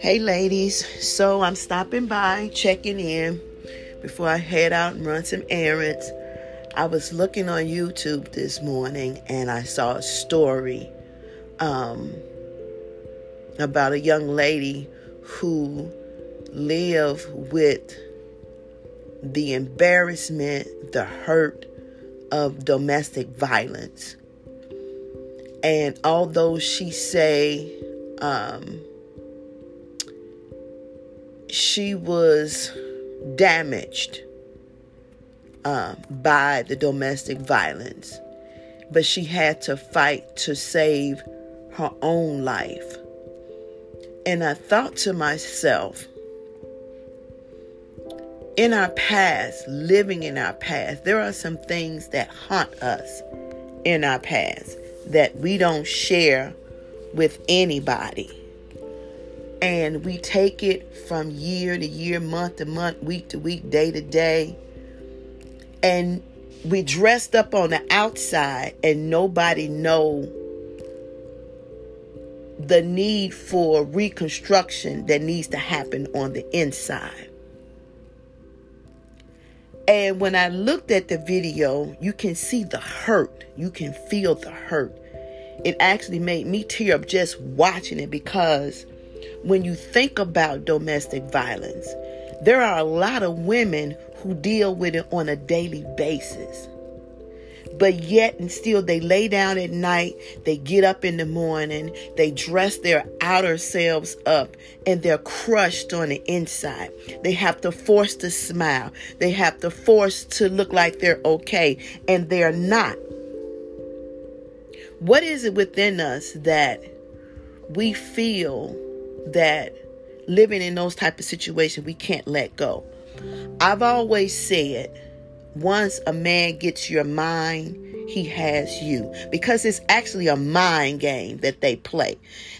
Hey, ladies. So I'm stopping by, checking in before I head out and run some errands. I was looking on YouTube this morning and I saw a story um, about a young lady who lived with the embarrassment, the hurt of domestic violence. And although she say um, she was damaged uh, by the domestic violence, but she had to fight to save her own life. And I thought to myself, in our past, living in our past, there are some things that haunt us in our past that we don't share with anybody. And we take it from year to year, month to month, week to week, day to day. And we dressed up on the outside and nobody know the need for reconstruction that needs to happen on the inside. And when I looked at the video, you can see the hurt. You can feel the hurt. It actually made me tear up just watching it because when you think about domestic violence, there are a lot of women who deal with it on a daily basis but yet and still they lay down at night, they get up in the morning, they dress their outer selves up, and they're crushed on the inside. They have to force to smile, they have to force to look like they're okay, and they're not. What is it within us that we feel that living in those type of situations we can't let go? I've always said once a man gets your mind, he has you. Because it's actually a mind game that they play.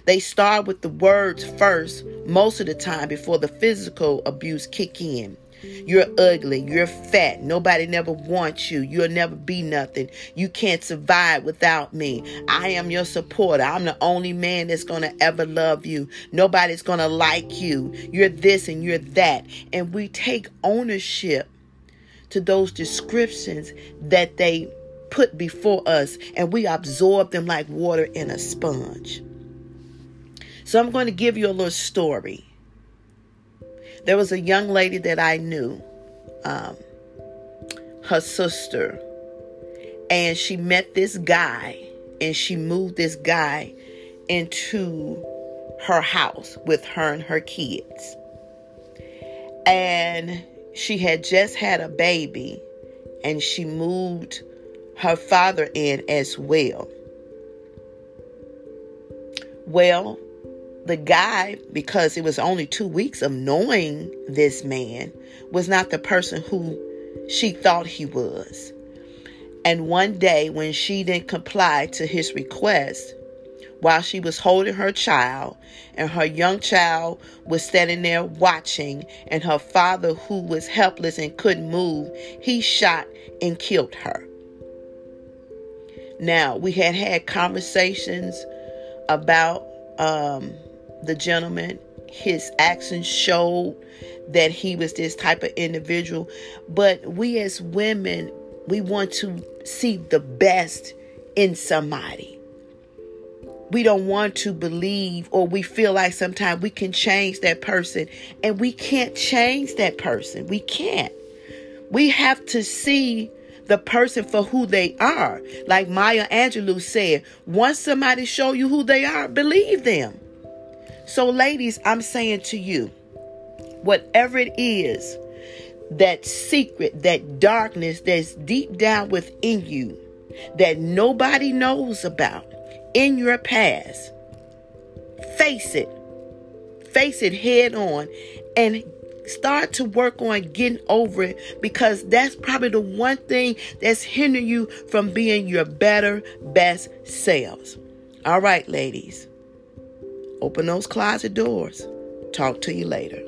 They start with the words first, most of the time, before the physical abuse kick in. You're ugly. You're fat. Nobody never wants you. You'll never be nothing. You can't survive without me. I am your supporter. I'm the only man that's going to ever love you. Nobody's going to like you. You're this and you're that. And we take ownership to those descriptions that they put before us and we absorb them like water in a sponge. So I'm going to give you a little story. There was a young lady that I knew, um, her sister, and she met this guy and she moved this guy into her house with her and her kids. And she had just had a baby and she moved her father in as well. Well, the guy, because it was only two weeks of knowing this man, was not the person who she thought he was. And one day, when she didn't comply to his request, while she was holding her child, and her young child was standing there watching, and her father, who was helpless and couldn't move, he shot and killed her. Now, we had had conversations about um, the gentleman. His actions showed that he was this type of individual. But we as women, we want to see the best in somebody we don't want to believe or we feel like sometimes we can change that person and we can't change that person. We can't. We have to see the person for who they are. Like Maya Angelou said, once somebody show you who they are, believe them. So ladies, I'm saying to you, whatever it is, that secret, that darkness that's deep down within you that nobody knows about, in your past, face it. Face it head on and start to work on getting over it because that's probably the one thing that's hindering you from being your better, best selves. All right, ladies, open those closet doors. Talk to you later.